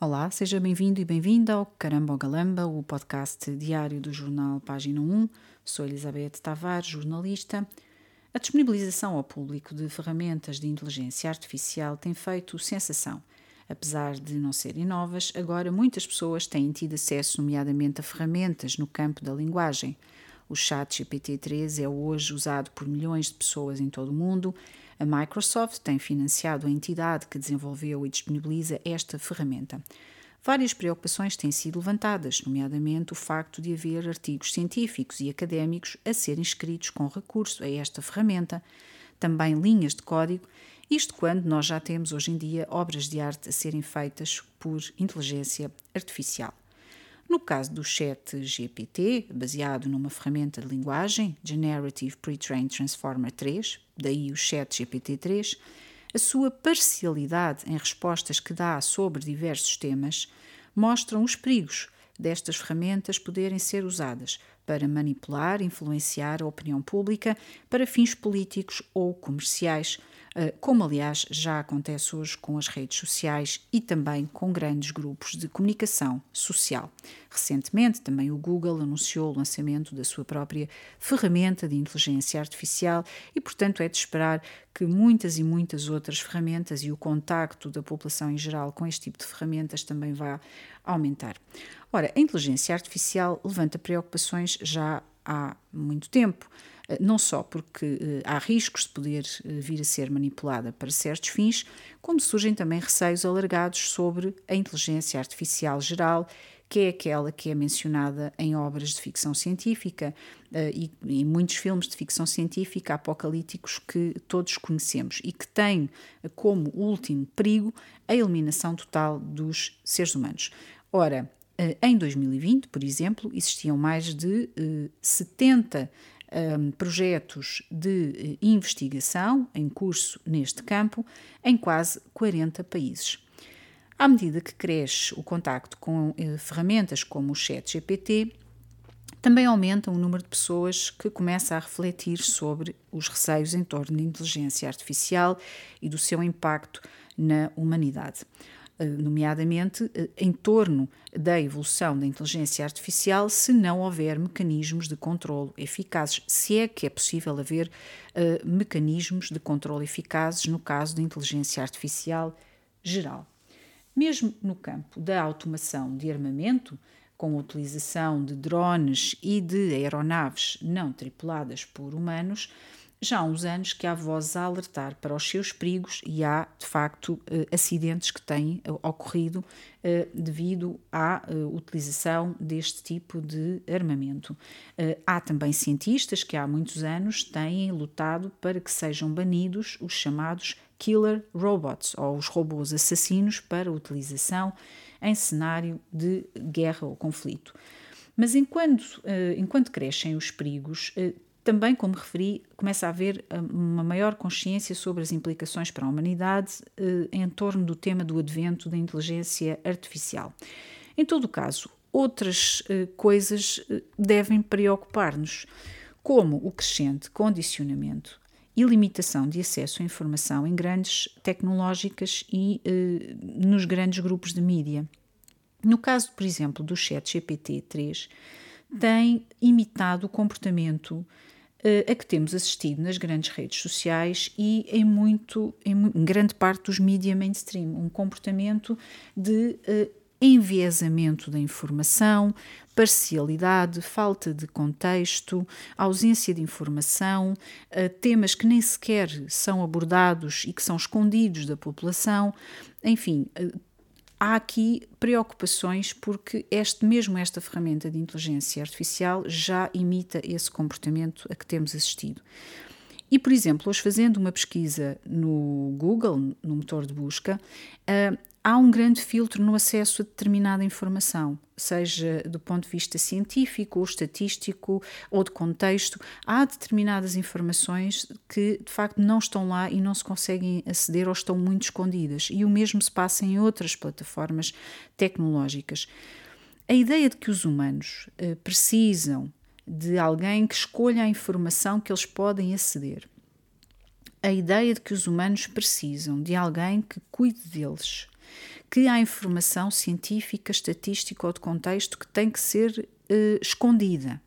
Olá, seja bem-vindo e bem-vinda ao Caramba ou Galamba, o podcast diário do jornal Página 1. Sou Elizabeth Tavares, jornalista. A disponibilização ao público de ferramentas de inteligência artificial tem feito sensação. Apesar de não serem novas, agora muitas pessoas têm tido acesso, nomeadamente, a ferramentas no campo da linguagem. O chat GPT-3 é hoje usado por milhões de pessoas em todo o mundo. A Microsoft tem financiado a entidade que desenvolveu e disponibiliza esta ferramenta. Várias preocupações têm sido levantadas, nomeadamente o facto de haver artigos científicos e académicos a serem escritos com recurso a esta ferramenta, também linhas de código, isto quando nós já temos hoje em dia obras de arte a serem feitas por inteligência artificial. No caso do Chat GPT, baseado numa ferramenta de linguagem, Generative Pre-trained Transformer 3, daí o Chat GPT-3, a sua parcialidade em respostas que dá sobre diversos temas mostram os perigos destas ferramentas poderem ser usadas para manipular, influenciar a opinião pública para fins políticos ou comerciais, como aliás já acontece hoje com as redes sociais e também com grandes grupos de comunicação social. Recentemente, também o Google anunciou o lançamento da sua própria ferramenta de inteligência artificial e, portanto, é de esperar que muitas e muitas outras ferramentas e o contacto da população em geral com este tipo de ferramentas também vá aumentar. Ora, a inteligência artificial levanta preocupações já há muito tempo. Eh, não só porque eh, há riscos de poder eh, vir a ser manipulada para certos fins, como surgem também receios alargados sobre a inteligência artificial geral, que é aquela que é mencionada em obras de ficção científica e em muitos filmes de ficção científica apocalípticos que todos conhecemos e que tem como último perigo a eliminação total dos seres humanos. Ora, em 2020, por exemplo, existiam mais de 70 um, projetos de eh, investigação em curso neste campo em quase 40 países. À medida que cresce o contacto com eh, ferramentas como o Chat GPT, também aumenta o número de pessoas que começa a refletir sobre os receios em torno da inteligência artificial e do seu impacto na humanidade. Eh, nomeadamente eh, em torno da evolução da inteligência artificial, se não houver mecanismos de controle eficazes, se é que é possível haver uh, mecanismos de controle eficazes no caso da inteligência artificial geral. Mesmo no campo da automação de armamento, com a utilização de drones e de aeronaves não tripuladas por humanos, já há uns anos que há vozes a alertar para os seus perigos e há, de facto, eh, acidentes que têm eh, ocorrido eh, devido à utilização deste tipo de armamento. Há também cientistas que há muitos anos têm lutado para que sejam banidos os chamados killer robots, ou os robôs assassinos para utilização em cenário de guerra ou conflito. Mas enquanto, enquanto crescem os perigos, também, como referi, começa a haver hum, uma maior consciência sobre as implicações para a humanidade eh, em torno do tema do advento da inteligência artificial. Em todo o caso, outras eh, coisas eh, devem preocupar-nos, como o crescente condicionamento e limitação de acesso à informação em grandes tecnológicas e nos grandes grupos de mídia. No caso, por exemplo, do chat GPT-3, tem imitado o comportamento a que temos assistido nas grandes redes sociais e em muito, em, grande parte dos mídia mainstream, um comportamento de uh, enviesamento da informação, parcialidade, falta de contexto, ausência de informação, uh, temas que nem sequer são abordados e que são escondidos da população, enfim, uh, há aqui preocupações porque este mesmo esta ferramenta de inteligência artificial já imita esse comportamento a que temos assistido. E, por exemplo, hoje fazendo uma pesquisa no Google, no motor de busca, uh, há um grande filtro no acesso a determinada informação, seja do ponto de vista científico ou estatístico ou de contexto. Há determinadas informações que de facto não estão lá e não se conseguem aceder ou estão muito escondidas. E o mesmo se passa em outras plataformas tecnológicas. A ideia de que os humanos uh, precisam de alguém que escolha a informação que eles podem aceder. A ideia de que os humanos precisam de alguém que cuide deles, que há informação científica, estatística ou de contexto que tem que ser uh, escondida.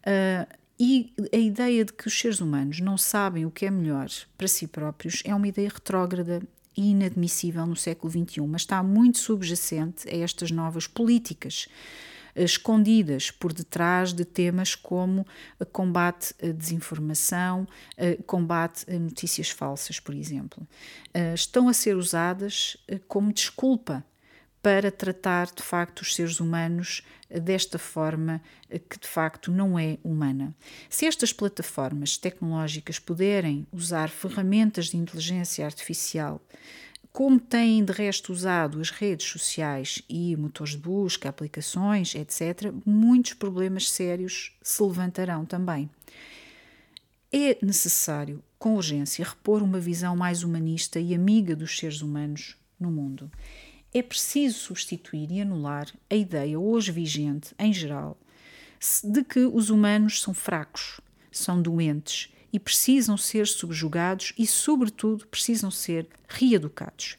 Uh, e a ideia de que os seres humanos não sabem o que é melhor para si próprios é uma ideia retrógrada e inadmissível no século XXI, mas está muito subjacente a estas novas políticas escondidas por detrás de temas como combate à desinformação, combate a notícias falsas, por exemplo. Estão a ser usadas como desculpa para tratar de facto os seres humanos desta forma que de facto não é humana. Se estas plataformas tecnológicas puderem usar ferramentas de inteligência artificial como têm de resto usado as redes sociais e motores de busca, aplicações, etc., muitos problemas sérios se levantarão também. É necessário, com urgência, repor uma visão mais humanista e amiga dos seres humanos no mundo. É preciso substituir e anular a ideia hoje vigente, em geral, de que os humanos são fracos, são doentes e precisam ser subjugados e, sobretudo, precisam ser reeducados.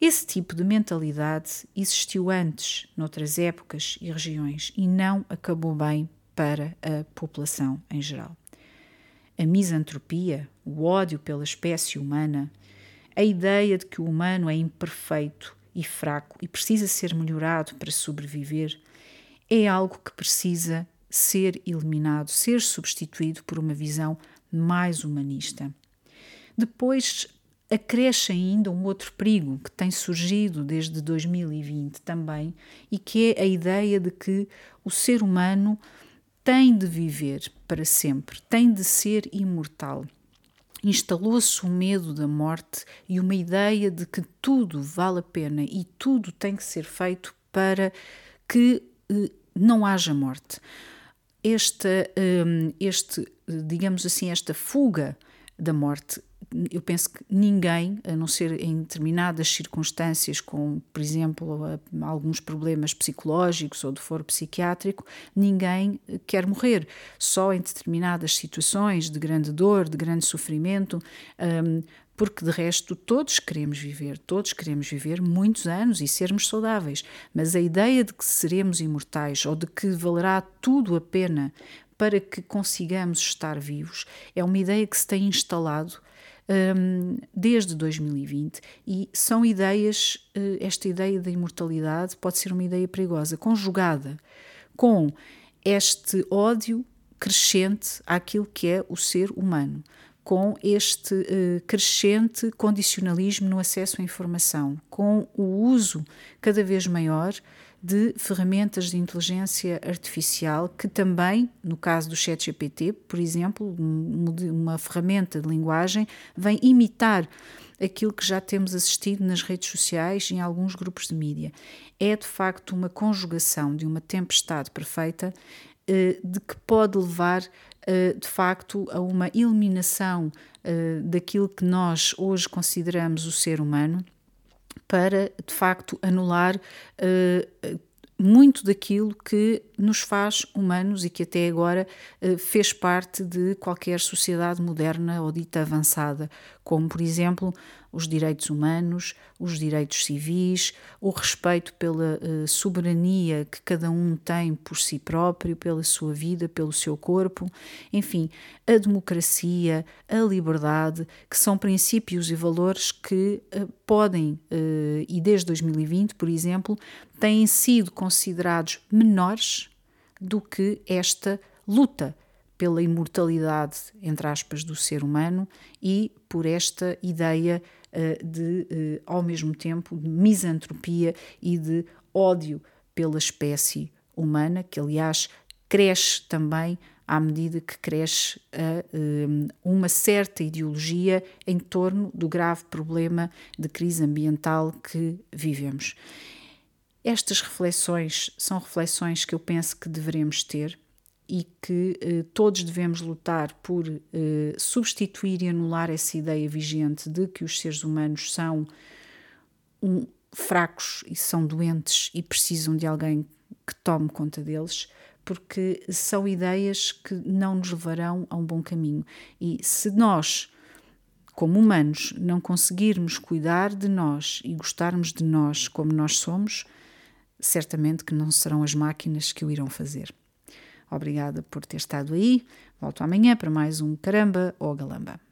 Esse tipo de mentalidade existiu antes, noutras épocas e regiões, e não acabou bem para a população em geral. A misantropia, o ódio pela espécie humana, a ideia de que o humano é imperfeito e fraco e precisa ser melhorado para sobreviver, é algo que precisa ser eliminado, ser substituído por uma visão mais humanista. Depois acresce ainda um outro perigo que tem surgido desde 2020 também e que é a ideia de que o ser humano tem de viver para sempre, tem de ser imortal. Instalou-se o medo da morte e uma ideia de que tudo vale a pena e tudo tem que ser feito para que eh, não haja morte. Este, eh, este digamos assim, esta fuga da morte, eu penso que ninguém, a não ser em determinadas circunstâncias, com, por exemplo, alguns problemas psicológicos ou de foro psiquiátrico, ninguém quer morrer. Só em determinadas situações de grande dor, de grande sofrimento, um, porque de resto todos queremos viver, todos queremos viver muitos anos e sermos saudáveis, mas a ideia de que seremos imortais ou de que valerá tudo a pena para que consigamos estar vivos é uma ideia que se tem instalado um, desde 2020 e são ideias, uh, esta ideia da imortalidade pode ser uma ideia perigosa, conjugada com este ódio crescente àquilo que é o ser humano, com este uh, crescente condicionalismo no acesso à informação, com o uso cada vez maior de ferramentas de inteligência artificial que também, no caso do ChatGPT, por exemplo, uma ferramenta de linguagem, vem imitar aquilo que já temos assistido nas redes sociais e em alguns grupos de mídia. É de facto uma conjugação de uma tempestade perfeita eh, de que pode levar eh, de facto a uma eliminação eh, daquilo que nós hoje consideramos o ser humano para, de facto, anular uh, muito daquilo que nos faz humanos e que até agora uh, fez parte de qualquer sociedade moderna ou dita avançada, como, por exemplo, os direitos humanos, os direitos civis, o respeito pela uh, soberania que cada um tem por si próprio, pela sua vida, pelo seu corpo, enfim, a democracia, a liberdade, que são princípios e valores que uh, podem, e desde 2020, por exemplo, têm sido considerados menores do que esta luta pela imortalidade, entre aspas, do ser humano e por esta ideia uh, de, uh, ao mesmo tempo, de misantropia e de ódio pela espécie humana, que aliás cresce também à medida que cresce a, um, eh, uma certa ideologia em torno do grave problema de crise ambiental que vivemos. Estas reflexões são reflexões que eu penso que devemos ter e que eh, todos devemos lutar por eh, substituir e anular essa ideia vigente de que os seres humanos são um, fracos e são doentes e precisam de alguém que tome conta deles, porque são ideias que não nos levarão a um bom caminho. E se nós como humanos, não conseguirmos cuidar de nós e gostarmos de nós como nós somos, certamente que não serão as máquinas que o irão fazer. Obrigada por ter estado aí. Volto amanhã para mais um Caramba ou Galamba.